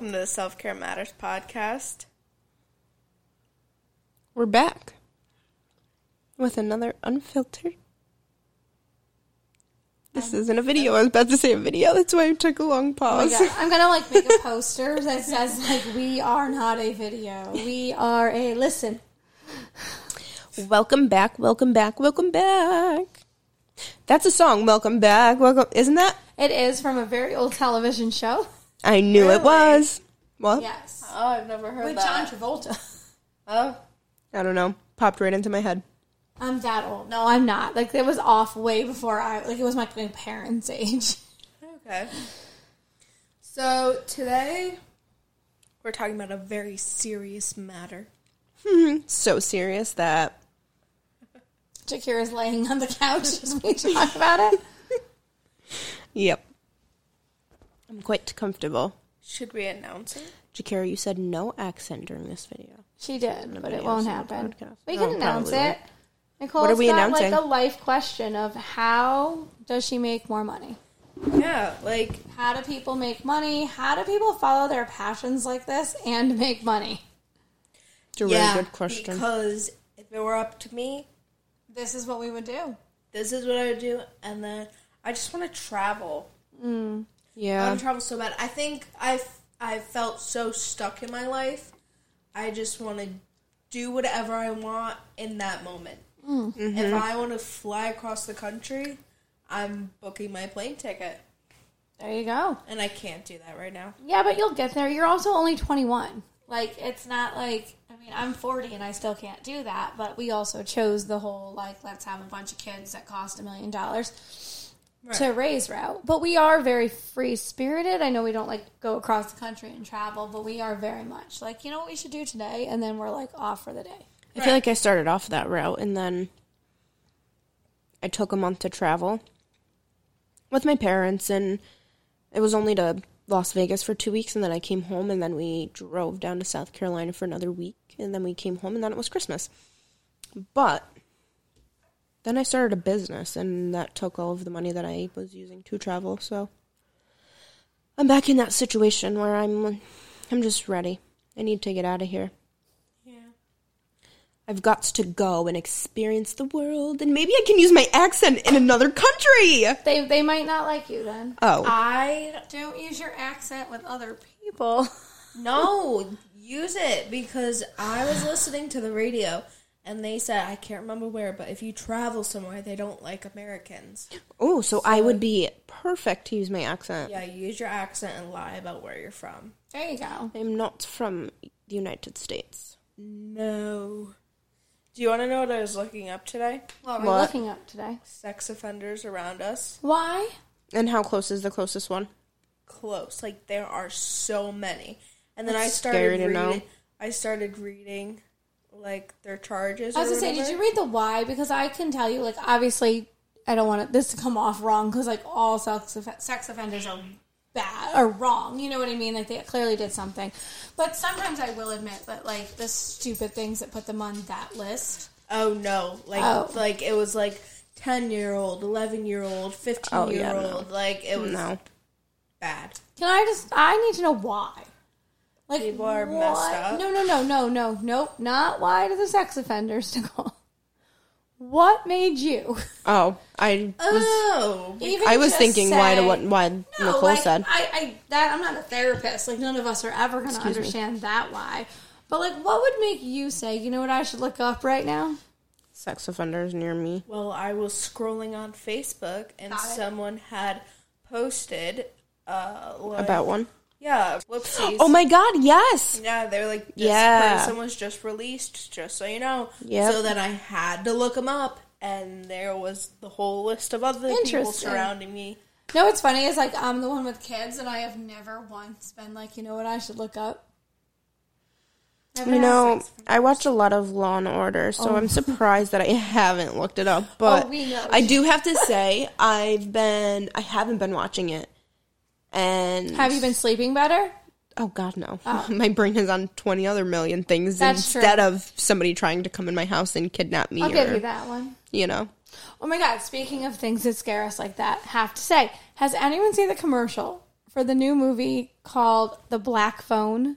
Welcome to the Self Care Matters podcast. We're back with another unfiltered. This um, isn't a video. I was about to say a video. That's why I took a long Oh my pause. God. I'm gonna like make a poster that says like we are not a video. We are a listen. welcome back. Welcome back. Welcome back. That's a song. Welcome back. Welcome. Isn't that? It is from a very old television show. I knew it was. What? Yes. Oh, I've never heard With that. With John Travolta. Oh, I don't know. Popped right into my head. I'm that old. No, I'm not. Like it was off way before I like it was my, my parents' age. okay. So today we're talking about a very serious matter. Mm-hmm. So serious that Jakira's laying on the couch as we talk about it. Yep. I'm quite comfortable. Should we announce it? Jakira, you said no accent during this video. She did, but it won't happen. podcast. We Oh, can announce probably it. Nicole's What are we got announcing? like a life question of how does she make more money? Yeah, like How do people make money? How do people follow their passions like this and make money? It's a really yeah, good question. Because if it were up to me, This is what we would do. this is what I would do, and then I just want to travel. I yeah. I want to travel so bad. I think I've I felt so stuck in my life. I just want to do whatever I want in that moment. Mm. If mm-hmm. I want to fly across the country, I'm booking my plane ticket, There you go. and I can't do that right now. Yeah, but you'll get there. You're also only 21. Like, it's not like, I mean, I'm 40 and I still can't do that, but we also chose the whole, like, let's have a bunch of kids that cost a million dollars to raise route. But we are very free spirited. I know we don't, like, go across the country and travel, but we are very much like, you know what we should do today? And then we're, like, off for the day. I feel like I started off that route and then I took a month to travel with my parents and it was only to Las Vegas for two weeks and then I came home and then we drove down to South Carolina for another week and then we came home and then it was Christmas. But then I started a business and that took all of the money that I was using to travel, so I'm back in that situation where I'm I'm just ready. I need to get out of here. Yeah. I've got to go and experience the world, and maybe I can use my accent in another country. They, they might not like you then. Oh, I Don't use your accent with other people. no use it because I was listening to the radio. And they said, I can't remember where, but if you travel somewhere, they don't like Americans. oh, so I would be perfect to use my accent. Yeah, use your accent and lie about where you're from. There you go. I'm not from the United States. No. Do you want to know what I was looking up today? What are we What? looking up today? Sex offenders around us. Why? And how close is the closest one? Close. Like there are so many. And then I started scary to reading know. I started reading like their charges. I was gonna say, did you read the why? Because I can tell you, like, obviously, I don't want this to come off wrong because, like, all sex, sex offenders are bad or wrong. You know what I mean? Like, they clearly did something. But sometimes I will admit that, like, the stupid things that put them on that list. Oh no. Like Oh. like it was like 10 year old, 11 year old, 15 Oh, year yeah, old. Like it was No. bad. Can I just, I need to know why. Like People are what? messed up. No, no, no, no, no, nope. Not lie to the sex offenders, Nicole. What made you? Oh, I was. Oh, Even I was just thinking why to what why No, Nicole like, said. I, I that I'm not a therapist. Like none of us are ever going to understand that why. But like, what would make you say, you know what I should look up right now? Sex offenders near me. Well, I was scrolling on Facebook and someone had posted uh like, About one. Yeah, whoopsies. Oh my god, yes. Yeah, they're like this Yeah. person was just released, just so you know. Yep. So then I had to look them up, and there was the whole list of other people surrounding me. No, what's funny is like I'm the one with kids, and I have never once been like, you know what I should look up. Never You know. I watch a lot of Law and Order, so oh. I'm surprised that I haven't looked it up. Oh, but Oh, we know. I do have to say, I've been, I haven't been watching it, and have you been sleeping better? Oh God, no! Oh. My brain is on twenty other million things That's true. instead of somebody trying to come in my house and kidnap me. I'll or, give you that one. You know, Oh my god, speaking of things that scare us like that, have to say, has anyone seen the commercial for the new movie called The Black Phone?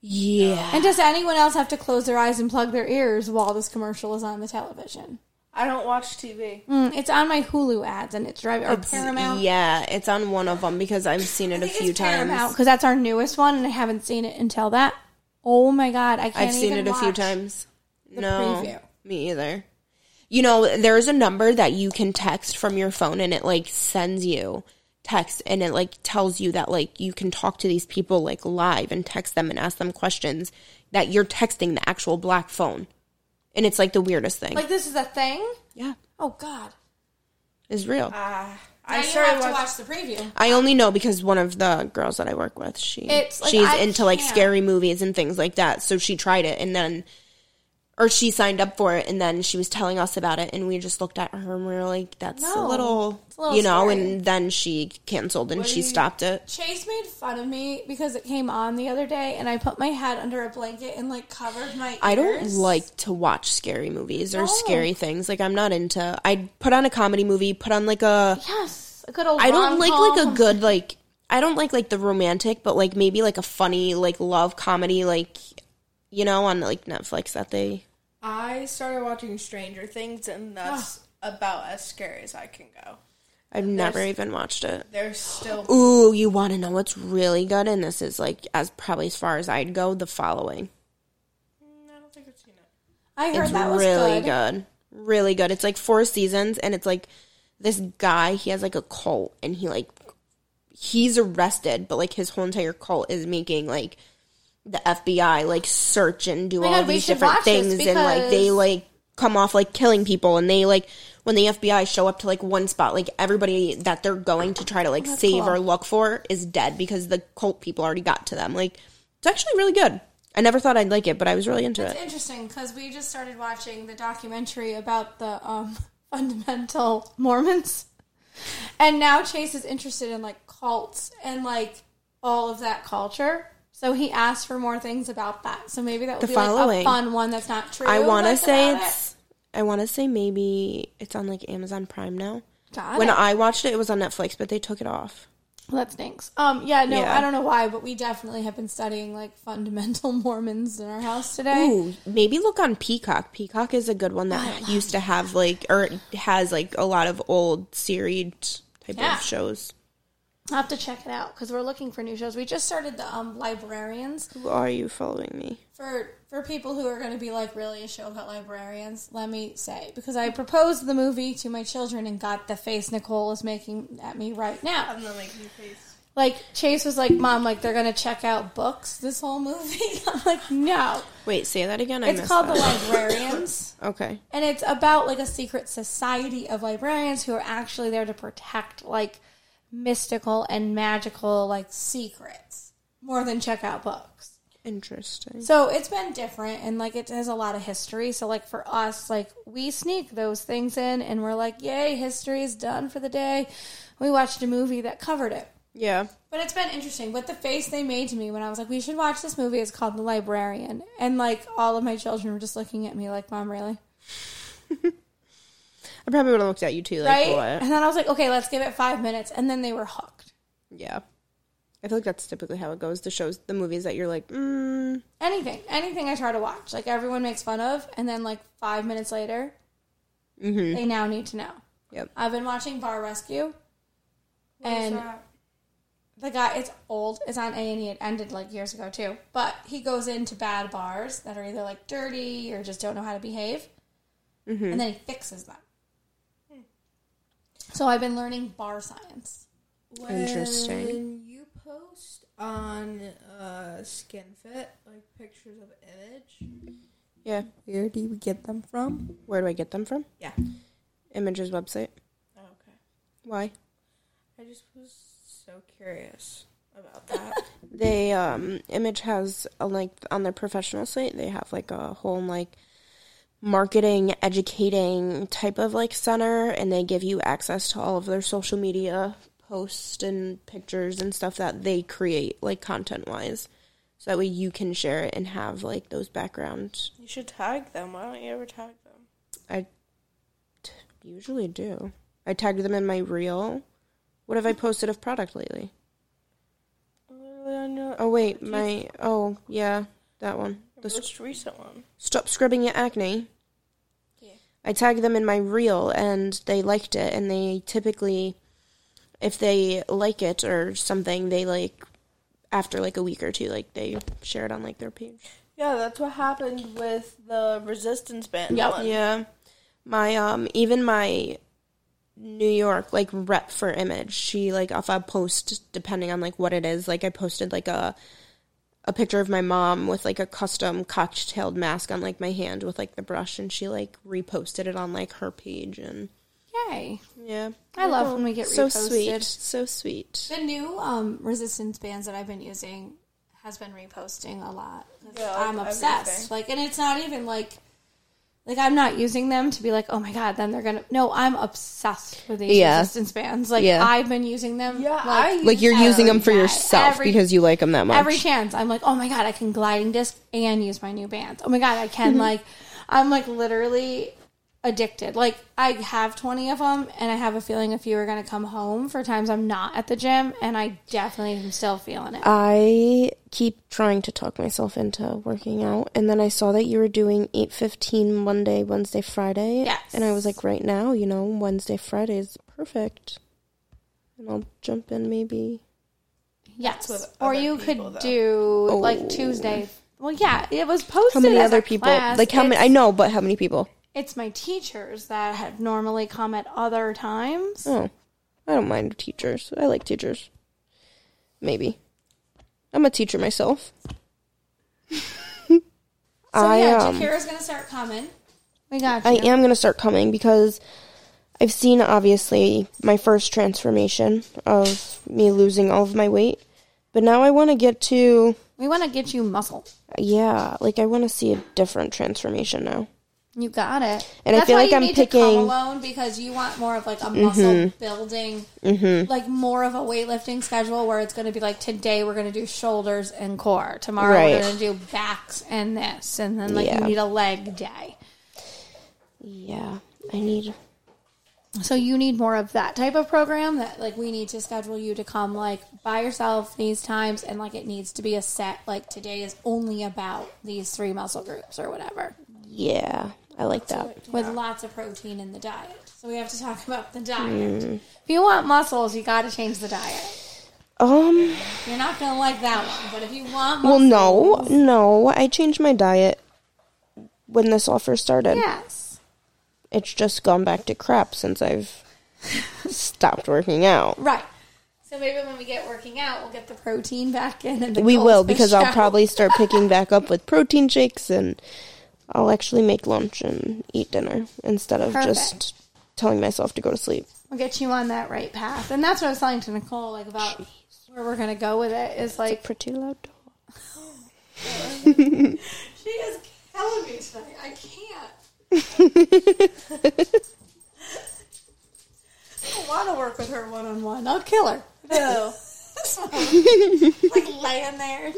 yeah. And does anyone else have to close their eyes and plug their ears while this commercial is on the television? I don't watch TV. Mm, it's on my Hulu ads and it's driving or Paramount. Yeah, it's on one of them because I've seen it a few times. because that's our newest one, and I haven't seen it until that. Oh my god, I can't. I've seen it a few times. no, preview. me either. You know, there's a number that you can text from your phone, and it like sends you text, and it like tells you that like you can talk to these people like live and text them and ask them questions. That you're texting the actual black phone, and it's like the weirdest thing. Like this is a thing. yeah, Oh god, it's real. Uh, now I you started have to watch the preview. I only know because one of the girls that I work with, she It's like, she's I into like can't. scary movies and things like that. So she tried it and then or she signed up for it and then she was telling us about it and we just looked at her and we were like, That's a little, a little you know, scary. and then she canceled and What she stopped it. Chase made fun of me because it came on the other day, and I put my head under a blanket and like covered my. Ears. I don't like to watch scary movies or No. scary things. Like I'm not into I'd put on a comedy movie, put on like a Yes, a good old. I don't like like a good like I don't like like the romantic, but like maybe like a funny like love comedy like you know on like Netflix that they I started watching Stranger Things, and that's ah. about as scary as I can go. I've never There's- even watched it. There's still Ooh, you want to know what's really good and this is like as probably as far as I'd go, The Following. Mm, I don't think I've seen it. I heard It's that was really good. good. Really good. It's like four seasons and it's like this guy, he has like a cult and he like he's arrested, but like his whole entire cult is making like the FBI like search and do my all God, these different things and like they like come off like killing people and they like when the FBI show up to like one spot, like everybody that they're going to try to like save cool. or look for is dead because the cult people already got to them. Like it's actually really good. I never thought I'd like it, but I was really into It's it. It's interesting because we just started watching the documentary about the um, fundamental Mormons, and now Chase is interested in like cults and like all of that culture. So he asked for more things about that. So maybe that would The be like a fun one that's not true. I want to say it's. I want to say maybe it's on like Amazon Prime now. it. Got when it. I watched it, it was on Netflix, but they took it off. Well, that stinks. Um, yeah, no, Yeah. I don't know why, but we definitely have been studying like fundamental Mormons in our house today. Ooh, maybe look on Peacock. Peacock is a good one that used to have like or has like a lot of old series type Yeah. of shows. I'll have to check it out because we're looking for new shows. We just started the um, Librarians Who are you following me? for for people who are going to be like really a show about librarians. Let me say because I proposed the movie to my children and got the face Nicole is making at me right now. I'm not making a face. Like Chase was like, "Mom, like they're going to check out books this whole movie." I'm like, "No, Wait, say that again. I it's missed called the. Librarians." Okay. and it's about like a secret society of librarians who are actually there to protect like mystical and magical like secrets more than check out books Interesting. so it's been different and like it has a lot of history so like for us like we sneak those things in and we're like yay history is done for the day we watched a movie that covered it Yeah. but it's been interesting. But the face they made to me when I was like, "We should watch this movie." It's called The Librarian, and like all of my children were just looking at me like, "Mom, really?" I probably would have looked at you too, like right? what? And then I was like, okay, let's give it five minutes. And then they were hooked. Yeah. I feel like that's typically how it goes. The shows, the movies that you're like, mm, Anything, anything I try to watch, like everyone makes fun of, and then like five minutes later, mm-hmm. they now need to know. Yep. I've been watching Bar Rescue, and the guy it's old. It's on A and E. It ended like years ago too. But he goes into bad bars that are either like dirty or just don't know how to behave, and then he fixes them. So I've been learning bar science. Interesting. When you post on uh, SkinFit like pictures of image, yeah. where do you get them from? Where do I get them from? Yeah. Images website. Okay. Why? I just was so curious about that. They um Image has a like on their professional site. They have like a whole like marketing, educating type of like center, and they give you access to all of their social media posts and pictures and stuff that they create, like content wise. So that way you can share it and have like those background. you should tag them. Why don't you ever tag them? I t- usually do. I tagged them in my reel. What have I posted of product lately? Literally on your Oh wait, my oh yeah, that one. The most recent one. stop scrubbing your acne. Yeah. I tagged them in my reel and they liked it and they typically if they like it or something they like after like a week or two like they share it on like their page. Yeah, that's what happened with the resistance band. Yep. one. Yeah. My um even my New York like rep for image, she like if I post depending on like what it is, like I posted like a a picture of my mom with like a custom cocktailed mask on like my hand with like the brush and she like reposted it on like her page and Yay! yeah. I love when we get so reposted. sweet. So sweet. The new um, resistance bands that I've been using has been reposting a lot. Yeah, I'm obsessed. everything. Like, and it's not even like like I'm not using them to be like, oh my god, then they're gonna. No, I'm obsessed with these Yeah. resistance bands. Like Yeah. I've been using them. Yeah, like, I Like you're every- using them for yeah, yourself every- because you like them that much. every chance. I'm like, oh my god, I can gliding disc and use my new bands. Oh my god, I Mm-hmm. can like, I'm like literally addicted. Like I have 20 of them, and I have a feeling a few are gonna come home for times I'm not at the gym, and I definitely am still feeling it. I keep trying to talk myself into working out, and then I saw that you were doing eight fifteen Monday, Wednesday, Friday. Yes. And I was like, right now, you know, Wednesday, Friday is perfect, and I'll jump in maybe. yes, or you people, could though. do Oh. like Tuesday. Well, yeah, it was posted. How many as other a people? class. Like how many? I know, but how many people? It's my teachers that have normally come at other times. Oh, I don't mind teachers. I like teachers. Maybe. I'm a teacher myself. So I yeah, um, Jakira's gonna start coming. We got you. I am going to start coming because I've seen obviously my first transformation of me losing all of my weight. But now I want to get to, we want to get you muscle. yeah, like I want to see a different transformation now. You got it. And I feel like I'm need to come picking- alone because you want more of like a mm-hmm. muscle building, mm-hmm. like more of a weightlifting schedule where it's going to be like today we're going to do shoulders and core, tomorrow Right. we're going to do backs and this, and then like Yeah. you need a leg day. Yeah, I need, So you need more of that type of program that like we need to schedule you to come like by yourself these times and like it needs to be a set like today is only about these three muscle groups or whatever yeah, I like that. with lots of protein in the diet. So we have to talk about the diet. If you want muscles, you got to change the diet. Um, You're not going to like that one, but if you want well, no, no, I changed my diet when this all first started. yes. It's just gone back to crap since I've stopped working out. Right. So maybe when we get working out, we'll get the protein back in and the We will because I'll probably start picking back up with protein shakes and I'll actually make lunch and eat dinner instead of Perfect. just telling myself to go to sleep. We'll get you on that right path. And that's what I was telling to Nicole, like about where we're gonna go with it. Is like Pretty loud dog. she is killing me tonight. I can't. I want to work with her one on one. I'll kill her. No. like laying there.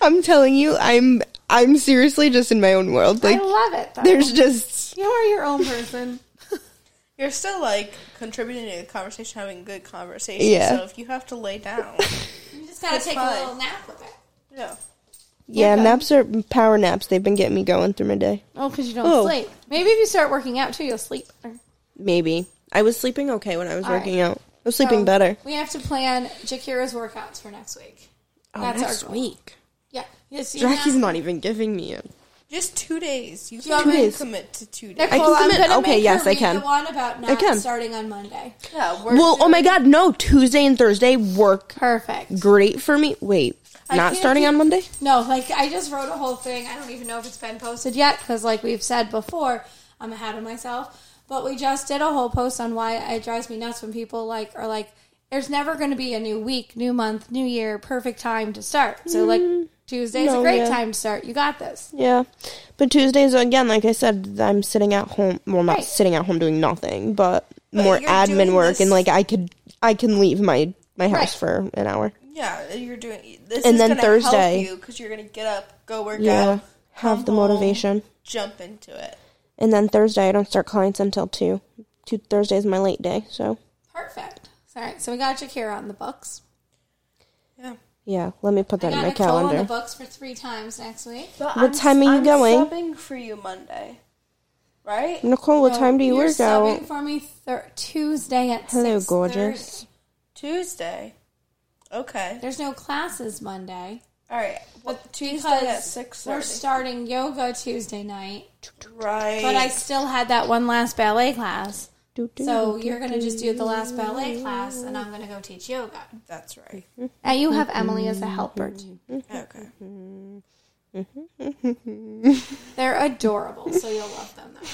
I'm telling you, I'm I'm seriously just in my own world. Like I love it. Though. there's just you are your own person. You're still like contributing to the conversation, having good conversation. Yeah. So if you have to lay down, You just gotta take fine. a little nap with it. yeah. Yeah, naps are power naps. They've been getting me going through my day. Oh, because you don't Oh. sleep. Maybe if you start working out too, you'll sleep better. Maybe I was sleeping okay when I was All working right. out. I was sleeping So, better. We have to plan Jakira's workouts for next week. Oh, That's next our goal. week. Yeah. Yes, Jackie's not even giving me a. Just two days. You can days. commit to two days. Nicole, I can commit- okay, yes, I can. the one about not can. starting on Monday. Yeah. We're Well, oh my god, no! Tuesday and Thursday work Perfect. great for me. Wait, I not starting on Monday? No, like I just wrote a whole thing. I don't even know if it's been posted yet because, like we've said before, I'm ahead of myself. But we just did a whole post on why it drives me nuts when people like are like, "There's never going to be a new week, new month, new year, perfect time to start." So like mm-hmm. Tuesday's no, a great yeah. time to start. You got this. Yeah, but Tuesdays again, like I said, I'm sitting at home. Well, not Right. sitting at home doing nothing, but, more admin work, this- and like I could, I can leave my my house Right. for an hour. Yeah, you're doing. This And is then Thursday- help you because you're gonna get up, go work Yeah, out, have come the home, motivation. jump into it. And then Thursday, I don't start clients until two. Two Thursday is my late day, so Perfect. All right, so we got Jakira on the books. Yeah. yeah. Let me put I that in my Nicole on the calendar. books for three times next week. But What time are you I'm going? Subbing for you Monday, right? Nicole, what No, time do you you're work subbing out? for me thir- Tuesday at Hello, 6:30. gorgeous. Tuesday. Okay. There's no classes Monday. All right. Well, Tuesday because at six we're starting yoga Tuesday night, Right. but I still had that one last ballet class. Do, do, So do, you're gonna just do the last ballet class, and I'm gonna go teach yoga. That's right. Mm-hmm. And you have Emily as a helper. too. Mm-hmm. Mm-hmm. Okay. They're adorable, so you'll love them. Though.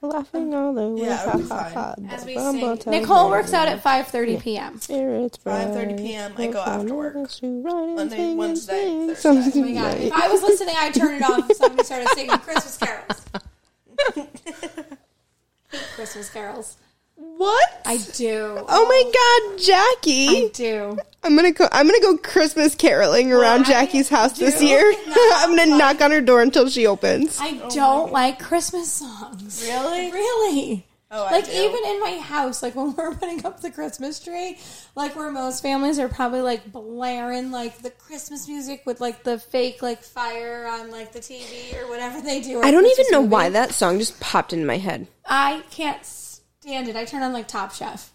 Laughing all the way. Yeah, it'll be ha, ha, ha. As we Bumble sing. Nicole works out at 5:30 p.m. 5:30 p.m. I go after work. Monday, Monday, Wednesday, Thursday. Oh my God. If I was listening, I'd turn it off if somebody started singing Christmas carols. Christmas carols. What? I do. oh my God, Jackie. I do. I'm gonna go. I'm gonna go Christmas caroling around I Jackie's house this year. not I'm gonna knock on her door until she opens. I oh don't like Christmas songs. Really? Really? Oh, I like do. even in my house, like when we're putting up the Christmas tree, like where most families are probably like blaring like the Christmas music with like the fake like fire on like the TV or whatever they do. I don't even know movie. why that song just popped in my head. I can't stand it. I turn on like Top Chef.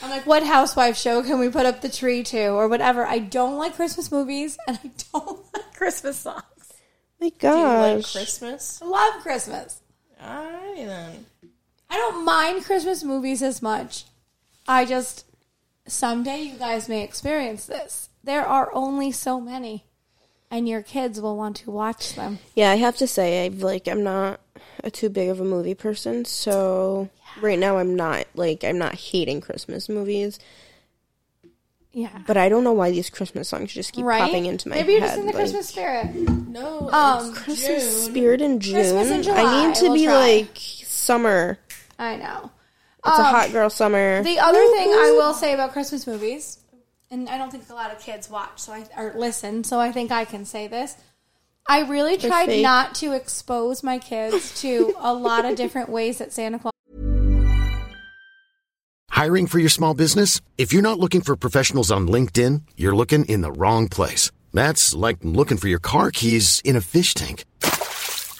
I'm like, what housewife show can we put up the tree to or whatever? I don't like Christmas movies and I don't like Christmas songs. My Do you like. Christmas? I love Christmas. All right then. I don't mind Christmas movies as much. I just someday you guys may experience this. There are only so many, and your kids will want to watch them. Yeah, I have to say, I've like, I'm not a too big of a movie person, so right now I'm not like, I'm not hating Christmas movies, Yeah, but I don't know why these Christmas songs just keep right. popping into my Maybe you're head. just in the like, Christmas spirit. No. Um, it's Christmas June. spirit in June. Christmas in I July, need to we'll be try. like summer. I know. It's a Um, hot girl summer. The other thing I will say about Christmas movies, and I don't think a lot of kids watch, so I or listen, so I think I can say this. I really tried fake. not to expose my kids to a lot of different ways that Santa Claus Hiring for your small business? If you're not looking for professionals on LinkedIn, you're looking in the wrong place. That's like looking for your car keys in a fish tank.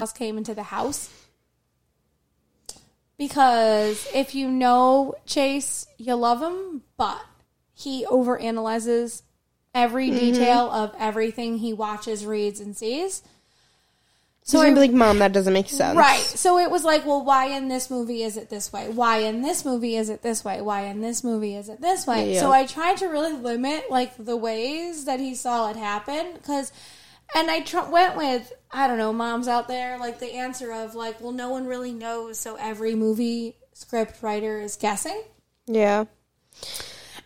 Else came into the house. Because if you know Chase, you love him, but he overanalyzes every mm-hmm. detail of everything he watches, reads, and sees. So I'd be like, Mom, that doesn't make sense. Right. So it was like, well, why in this movie is it this way? Why in this movie is it this way? Why in this movie is it this way? Yeah. So I tried to really limit like the ways that he saw it happen because, and I tr- went with I don't know, moms out there like the answer of like, well, no one really knows, so every movie script writer is guessing, Yeah.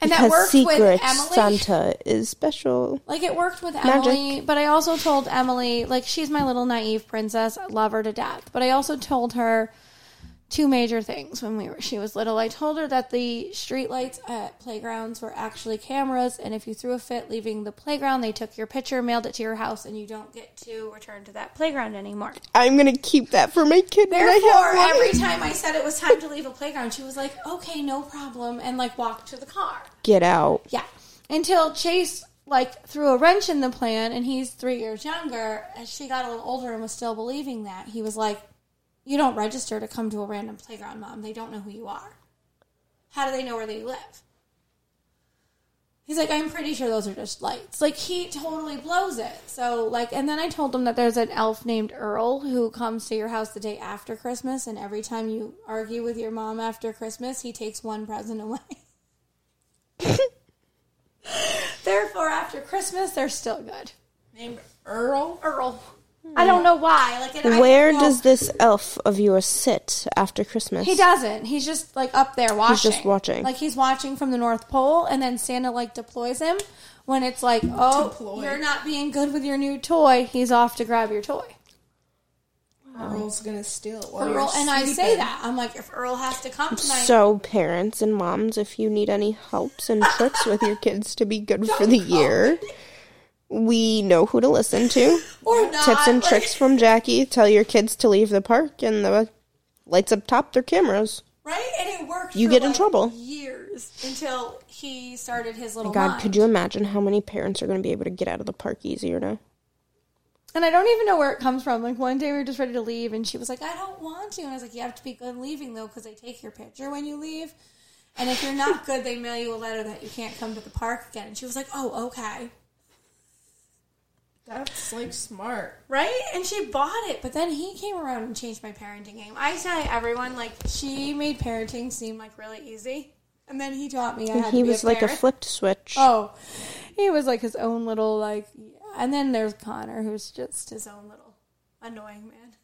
And that worked secret with Emily. Santa is special. Like it worked with Magic. Emily, but I also told Emily, like she's my little naive princess, I love her to death. But I also told her two major things when we were she was little. I told her that the streetlights at playgrounds were actually cameras, and if you threw a fit leaving the playground, they took your picture, mailed it to your house, and you don't get to return to that playground anymore. I'm gonna keep that for my kid Therefore, every time I said it was time to leave a playground, she was like, "Okay, no problem," and like walked to the car. Get out. Yeah. Until Chase like threw a wrench in the plan and he's three years younger, as she got a little older and was still believing that, he was like, You don't register to come to a random playground, mom. They don't know who you are. How do they know where they live? He's like, I'm pretty sure those are just lights. Like he totally blows it. So like and then I told him that there's an elf named Earl who comes to your house the day after Christmas and every time you argue with your mom after Christmas, he takes one present away. Therefore, after Christmas, they're still good. Named Earl. Earl. I don't know why. Like, it, I- Where well, does this elf of yours sit after Christmas? He doesn't. He's just like up there watching. He's just watching. Like he's watching from the North Pole, and then Santa like deploys him when it's like, oh, Deploy. you're not being good with your new toy. He's off to grab your toy. Earl's gonna steal it while Earl, you're and I say that I'm like, if Earl has to come tonight, So, parents and moms, if you need any helps and tricks with your kids to be good for the year, we know who to listen to. or not, Tips and like- tricks from Jackie. Tell your kids to leave the park, and the lights up top, their cameras. right? And it worked. You for, get in trouble. years until he started his little. God, mind. could you imagine how many parents are going to be able to get out of the park easier now? And I don't even know where it comes from. Like one day we were just ready to leave, and she was like, "I don't want to." And I was like, "You have to be good leaving though, because they take your picture when you leave. And if you're not good, they mail you a letter that you can't come to the park again." And she was like, "Oh, okay." That's like smart. Right? And she bought it, but then he came around and changed my parenting game. I tell everyone, like, she made parenting seem like really easy. And then he taught me I had he to be was like a parent. flipped switch. Oh, he was like his own little, like, yeah. and then there's Connor, who's just his own little annoying man.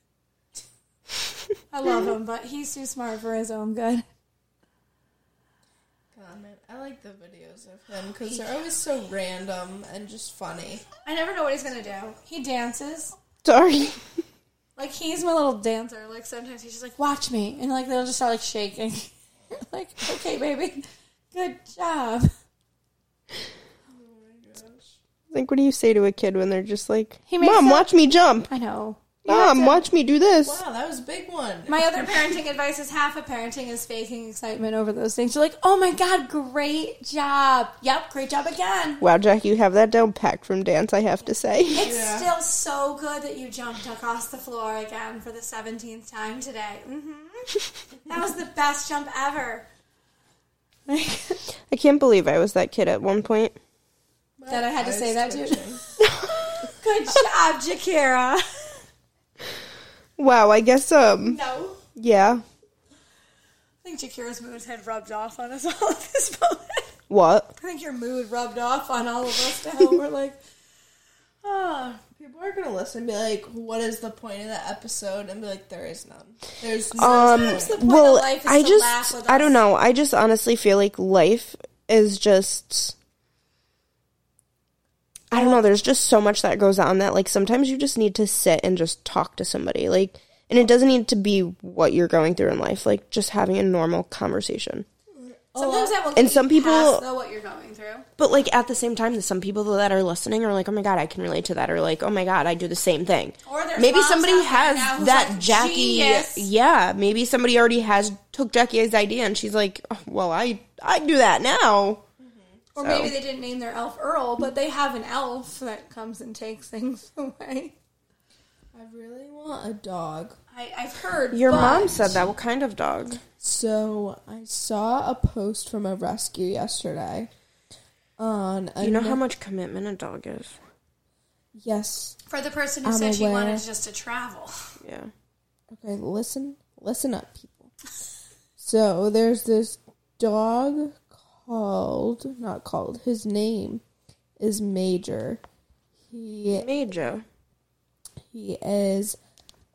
I love him, but he's too smart for his own good. God, man, I like the videos of him because they're always so random and just funny. I never know what he's gonna do. He dances. Sorry. Like he's my little dancer. Like sometimes he's just like, "Watch me," and like they'll just start like shaking. like, okay, baby, good job. Oh like, what do you say to a kid when they're just like, He makes "Mom, up- watch me jump"? I know. Mom, watch me do this. Wow, that was a big one. My other parenting advice is half of parenting is faking excitement over those things. You're like, oh my god, great job. Yep, great job again. Wow, Jack, you have that down packed from dance, I have to say. It's still so good that you jumped across the floor again for the 17th time today. hmm that was the best jump ever. I can't believe I was that kid at one point. that I had to say that to Good job, Jakira. Wow, I guess, um, No. yeah. I think Jakira's mood had rubbed off on us all at this moment. What? I think your mood rubbed off on all of us now. We're like, ah. People are gonna listen and be like, "What is the point of that episode?" And be like, "There is none. There's no." Um, the point well, of life is I to laugh just, I don't know. I just honestly feel like life is just, I don't know. There's just so much that goes on that, like, sometimes you just need to sit and just talk to somebody. Like, and it doesn't need to be what you're going through in life. Like, just having a normal conversation. Sometimes that will And some people- past, though what you're going through. But like at the same time, some people that are listening are like, "Oh my god, I can relate to that," or like, "Oh my god, I do the same thing." Or maybe somebody has that like, Jackie. "Genius." Yeah, maybe somebody already has took Jackie's idea, and she's like, oh, "Well, I I do that now." Or So- maybe they didn't name their elf Earl, but they have an elf that comes and takes things away. I really want a dog. I, I've heard. Your but- mom said that. What kind of dog? So I saw a post from a rescue yesterday. On a You know how much commitment a dog is. yes. For the person who I'm said she wanted just to travel. Yeah. Okay, listen, listen up, people. So there's this dog called, not called. His name is Major. He Major. he is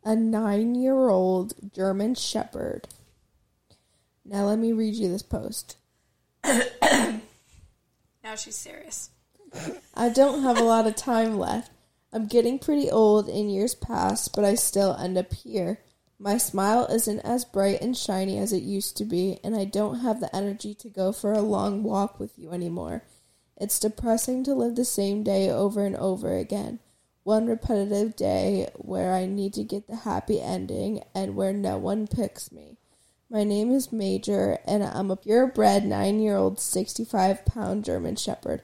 a nine-year-old German Shepherd. Now let me read you this post. Now she's serious. I don't have a lot of time left. I'm getting pretty old in years past, but I still end up here. My smile isn't as bright and shiny as it used to be, and I don't have the energy to go for a long walk with you anymore. It's depressing to live the same day over and over again. One repetitive day where I need to get the happy ending and where no one picks me. My name is Major, and I'm a purebred nine year old, 65 pound German Shepherd.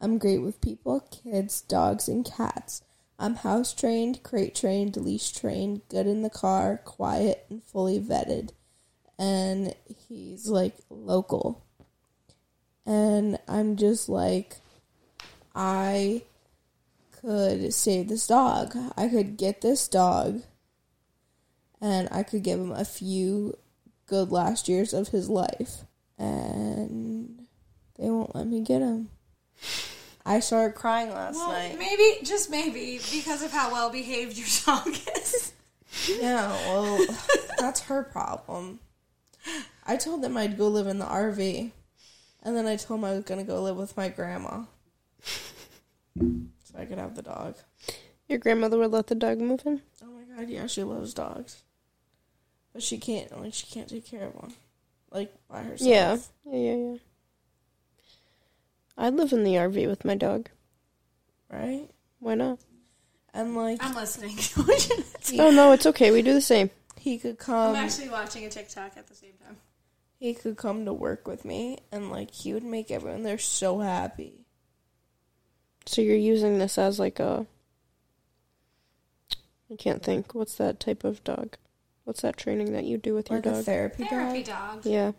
I'm great with people, kids, dogs, and cats. I'm house trained, crate trained, leash trained, good in the car, quiet, and fully vetted. And he's like local. And I'm just like, I could save this dog. I could get this dog and I could give him a few good last years of his life. And they won't let me get him. I started crying last Well, night. maybe, just maybe, because of how well behaved your dog is. Yeah, well, that's her problem. I told them I'd go live in the RV, and then I told them I was gonna go live with my grandma, so I could have the dog. Your grandmother would let the dog move in. Oh my god, yeah, she loves dogs, but she can't like she can't take care of one, like by herself. Yeah. Yeah. Yeah. Yeah. I'd live in the RV with my dog. right. Why not? And like I'm listening. Oh no, it's okay. We do the same. he could come. I'm actually watching a TikTok at the same time. he could come to work with me, and like he would make everyone there so happy. So you're using this as like a I can't think. What's that type of dog? What's that training that you do with your Like a dog? therapy, Therapy dog. dog. Yeah.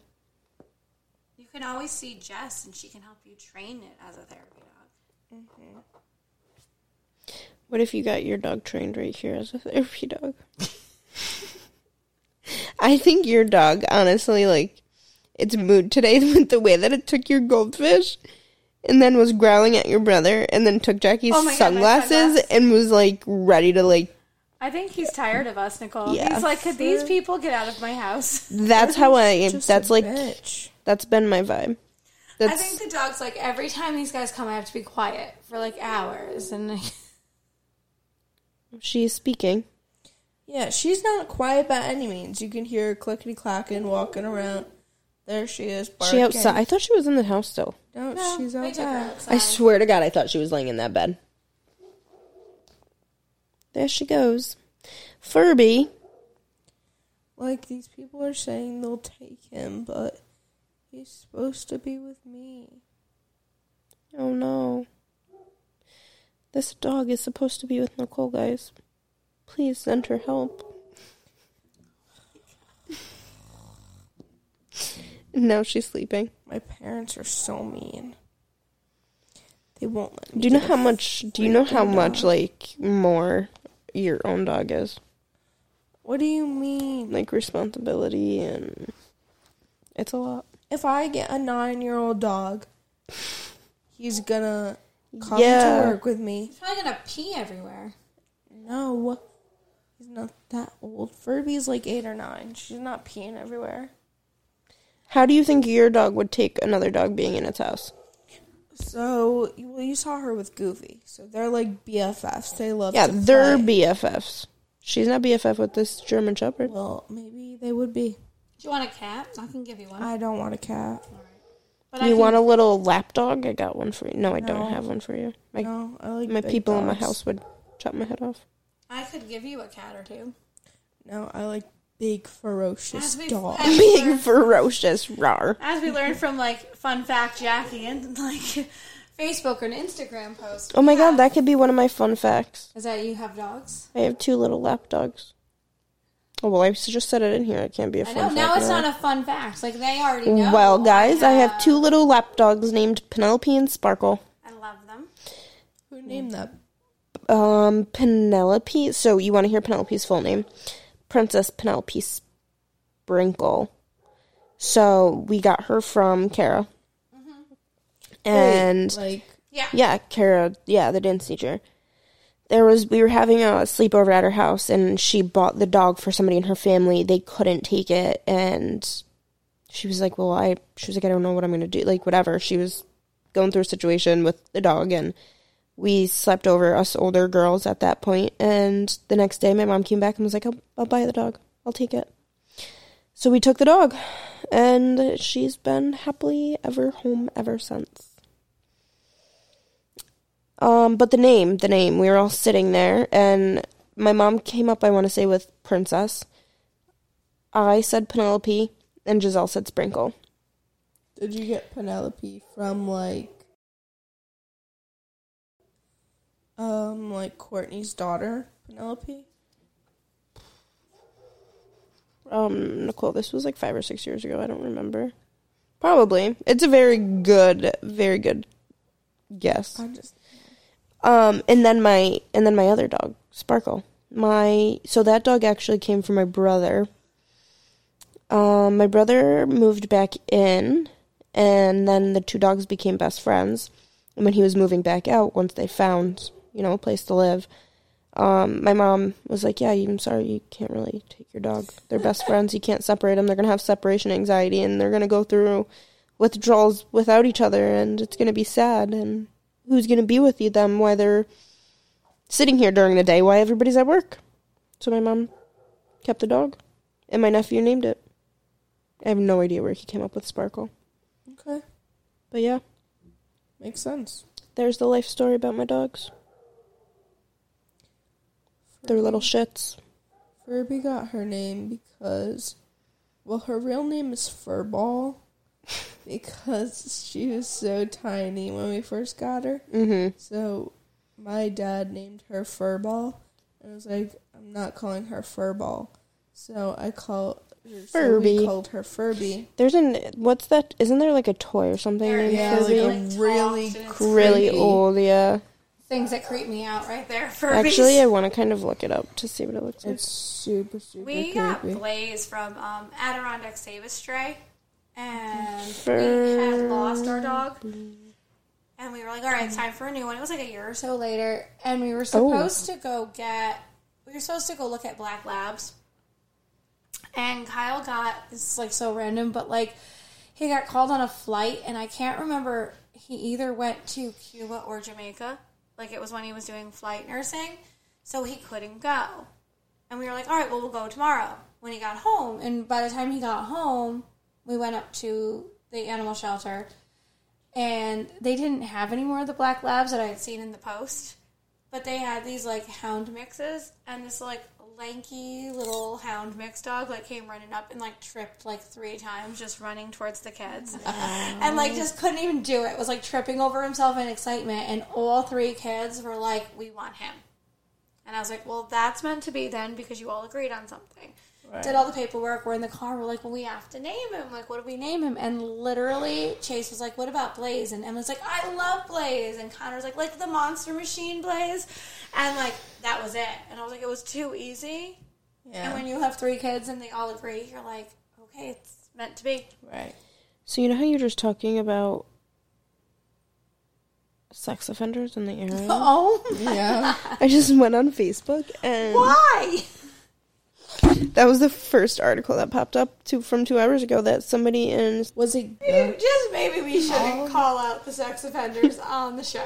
You can always see Jess, and she can help you train it as a therapy dog. Mm-hmm. What if you got your dog trained right here as a therapy dog? I think your dog, honestly, like its mood today with the way that it took your goldfish and then was growling at your brother and then took Jackie's Oh my God, sunglasses sunglasses. and was like ready to like I think he's tired of us, Nicole. Yeah. He's like, could these people get out of my house? that's how I Just that's a like bitch. that's been my vibe. I think the dog's like, every time these guys come, I have to be quiet for like hours. And like, she's speaking. Yeah, she's not quiet by any means. You can hear her clickety clacking, walking around. There she is. Barking. She outside. I thought she was in the house still. No, no, she's they took her outside. outside. I swear to God, I thought she was laying in that bed. There she goes. Furby. Like these people are saying they'll take him, but he's supposed to be with me. Oh no. This dog is supposed to be with Nicole, guys. Please send her help. now she's sleeping. My parents are so mean. They won't let me. Do you know how much do you know how freaking much like more your own dog is? What do you mean? Like responsibility and it's a lot. if I get a nine-year-old dog, he's gonna come Yeah. to work with me. He's probably gonna pee everywhere. No, he's not that old. Furby's like eight or nine. She's not peeing everywhere. How do you think your dog would take another dog being in its house? So, well, you saw her with Goofy. So they're like BFFs. They love. Yeah, to they're play. BFFs. She's not BFF with this German Shepherd. Well, maybe they would be. Do you want a cat? I can give you one. I don't want a cat. But I you can- want a little lap dog? I got one for you. No, I don't have one for you. My No, I like my big people in my house would chop my head off. I could give you a cat or two. No, I like big ferocious As we- dogs. as- Big ferocious rar. As we learned from like fun fact Jackie and like Facebook or an Instagram post. Oh my we god, that could be one of my fun facts. is that you have dogs. I have two little lap dogs. Oh well, I just said it in here. It can't be a I fun know. fact. Now it's now. not a fun fact. Like they already know. Well, guys, I have two little lap dogs named Penelope and Sparkle. I love them. Who named them? Um, Penelope. So you want to hear Penelope's full name? Princess Penelope Sprinkle. So we got her from Kara. Mm-hmm. And Like, Yeah. yeah, Kara, yeah, the dance teacher. There was we were having a sleepover at her house, and she bought the dog for somebody in her family. They couldn't take it, and she was like, "Well, I," she was like, "I don't know what I'm gonna do." Like whatever. She was going through a situation with the dog, and we slept over us older girls at that. And the next day, my mom came back and was like, "I'll, I'll buy the dog. I'll take it." So we took the dog, and she's been happily ever home ever since. Um, but the name, the name, we were all sitting there, and my mom came up, I want to say, with Princess. I said Penelope, and Giselle said Sprinkle. did you get Penelope from like, um, like Courtney's daughter, Penelope? Um, Nicole, this was like five or six years ago. I don't remember. Probably. It's a very good, very good guess. I just Um, and then my and then my other dog, Sparkle. My so that dog actually came from my brother. Um, my brother moved back in, and then the two dogs became best friends. And when he was moving back out, once they found you know a place to live, um, my mom was like, "Yeah, I'm sorry, you can't really take your dog. They're best friends. You can't separate them. They're gonna have separation anxiety, and they're gonna go through withdrawals without each other, and it's gonna be sad." And who's going to be with you them while they're sitting here during the day while everybody's at work. So my mom kept the dog, and my nephew named it. I have no idea where he came up with Sparkle. okay But yeah, makes sense. there's the life story about my dogs. They're little shits. Furby got her name because, well, her real name is Furball because she was so tiny when we first got her. Mm-hmm. So my dad named her Furball, and I was like, I'm not calling her Furball. So I call so Furby. we called her Furby. There's an what's that? Isn't there like a toy or something There named is, Yeah, like Furby? a Like really talks and really old, yeah. Things that creep me out right there. Furbies. Actually, I want to kind of look it up to see what it looks like. It's super super we got. Blaze from um, Adirondack Save a Stray, and we had lost our dog. And we were like, all right, it's time for a new one. It was like a year or so later, and we were supposed to go get, we were supposed to go look at black labs. And Kyle got, this is like so random, but like, he got called on a flight, and I can't remember, he either went to Cuba or Jamaica. Like, it was when he was doing flight nursing, so he couldn't go. And we were like, all right, well, we'll go tomorrow when he got home. And by the time he got home, we went up to the animal shelter and they didn't have any more of the black labs that I had seen in the post. But they had these like hound mixes and this like lanky little hound mixed dog like came running up and like tripped like three times just running towards the kids. And like just couldn't even do it. Was like tripping over himself in excitement and all three kids were like we want him. And i was like well that's meant to be then because you all agreed on something did all the paperwork we're in the car we're like well we have to name him. Like what do we name him? And literally chase was like what about blaze? And emma's like i love blaze. And connor's like like the monster machine blaze. And like that was it. And i was like it was too easy. Yeah. and when you have three kids and they all agree you're like okay it's meant to be. Right. So you know how you're just talking about sex offenders in the area? oh Yeah. I just went on Facebook and why that was the first article that popped up two from two hours ago that somebody in Was it? Maybe- just maybe we shouldn't call out the sex offenders on the show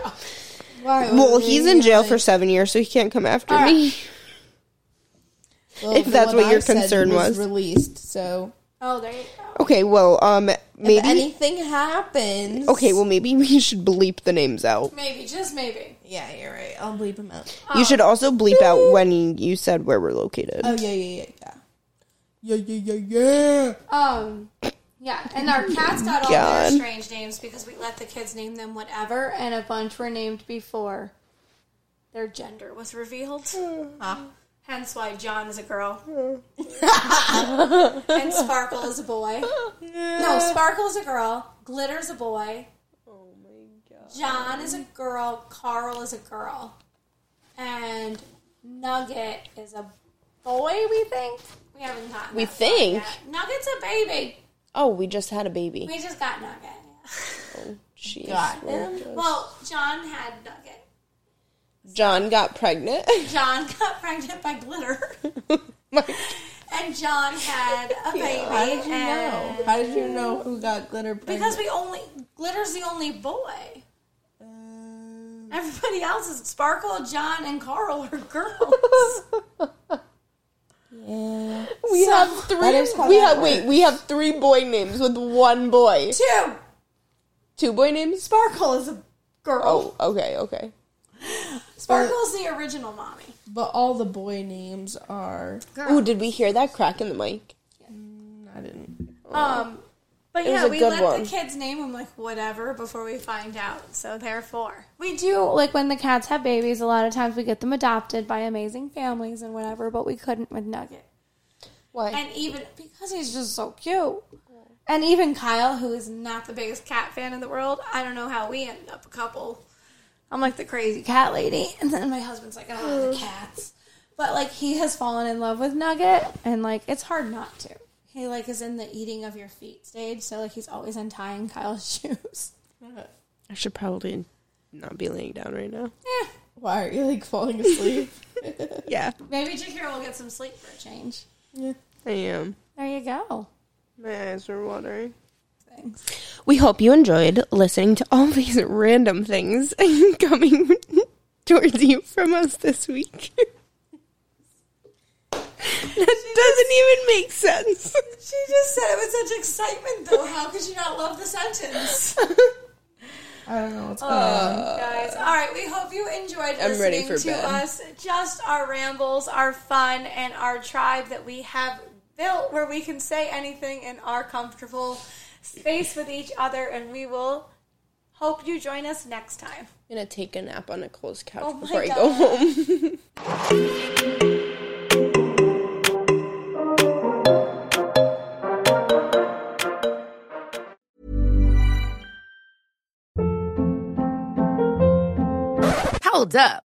Why? well Was he's in jail like- for seven years so he can't come after All right. me. well, if that's what I your said concern was. Released. So oh there you go Okay, well um if maybe anything happens. okay well maybe we should bleep the names out. maybe just maybe Yeah, you're right. I'll bleep him out. You should also bleep out when you, you said where we're located. Oh yeah, yeah, yeah, yeah. Yeah, yeah, yeah, yeah. Um, yeah, and our cats got all God. their strange names because we let the kids name them whatever, and a bunch were named before their gender was revealed. Hence why John is a girl. Hmm. and Sparkle is a boy. No, Sparkle is a girl. Glitter's a boy. Oh my god. John is a girl. Carl is a girl. And Nugget is a boy, we think. We haven't gotten We think? Nugget's a baby. Oh, we just had a baby. We just got Nugget. Oh, Jeez. Well, John had Nugget. John got pregnant. John got pregnant by Glitter. and John had a baby. How did you know? How did you know who got glitter pregnant? Because we only Glitter's the only boy. Um, Everybody else is Sparkle, John, and Carl are girls. yeah. We have three. That is how we have wait. We have three boy names with one boy. Two. Two boy names. Sparkle is a girl. Oh, okay, okay. Sparkle's the original mommy. But all the boy names are. Ooh, did we hear that crack in the mic? I didn't. Um, but It yeah, we let one. the kids name them like whatever before we find out. So therefore, we do like when the cats have babies. A lot of times we get them adopted by amazing families and whatever, but we couldn't with Nugget. Why? And even because he's just so cute. And even Kyle, who is not the biggest cat fan in the world, I don't know how we ended up a couple. I'm like the crazy cat lady, and then my husband's like, oh, the cats. But like he has fallen in love with Nugget, and like it's hard not to. He like is in the eating of your feet stage, so like he's always untying Kyle's shoes. I should probably not be laying down right now. Eh, Why are you like falling asleep? Yeah, maybe Jakira will get some sleep for a change. Yeah. I am. There you go. My eyes are watering. Thanks. We hope you enjoyed listening to all these random things coming towards you from us this week. that doesn't even make sense. She just said it with such excitement, though. How could you not love the sentence? I don't know what's going on. Oh, guys. All right, we hope you enjoyed I'm listening to bed. us. Just our rambles, our fun, and our tribe that we have built where we can say anything and are comfortable space with each other, and we will hope you join us next time. I'm gonna take a nap on Nicole's couch Oh my before I go home. Hold up.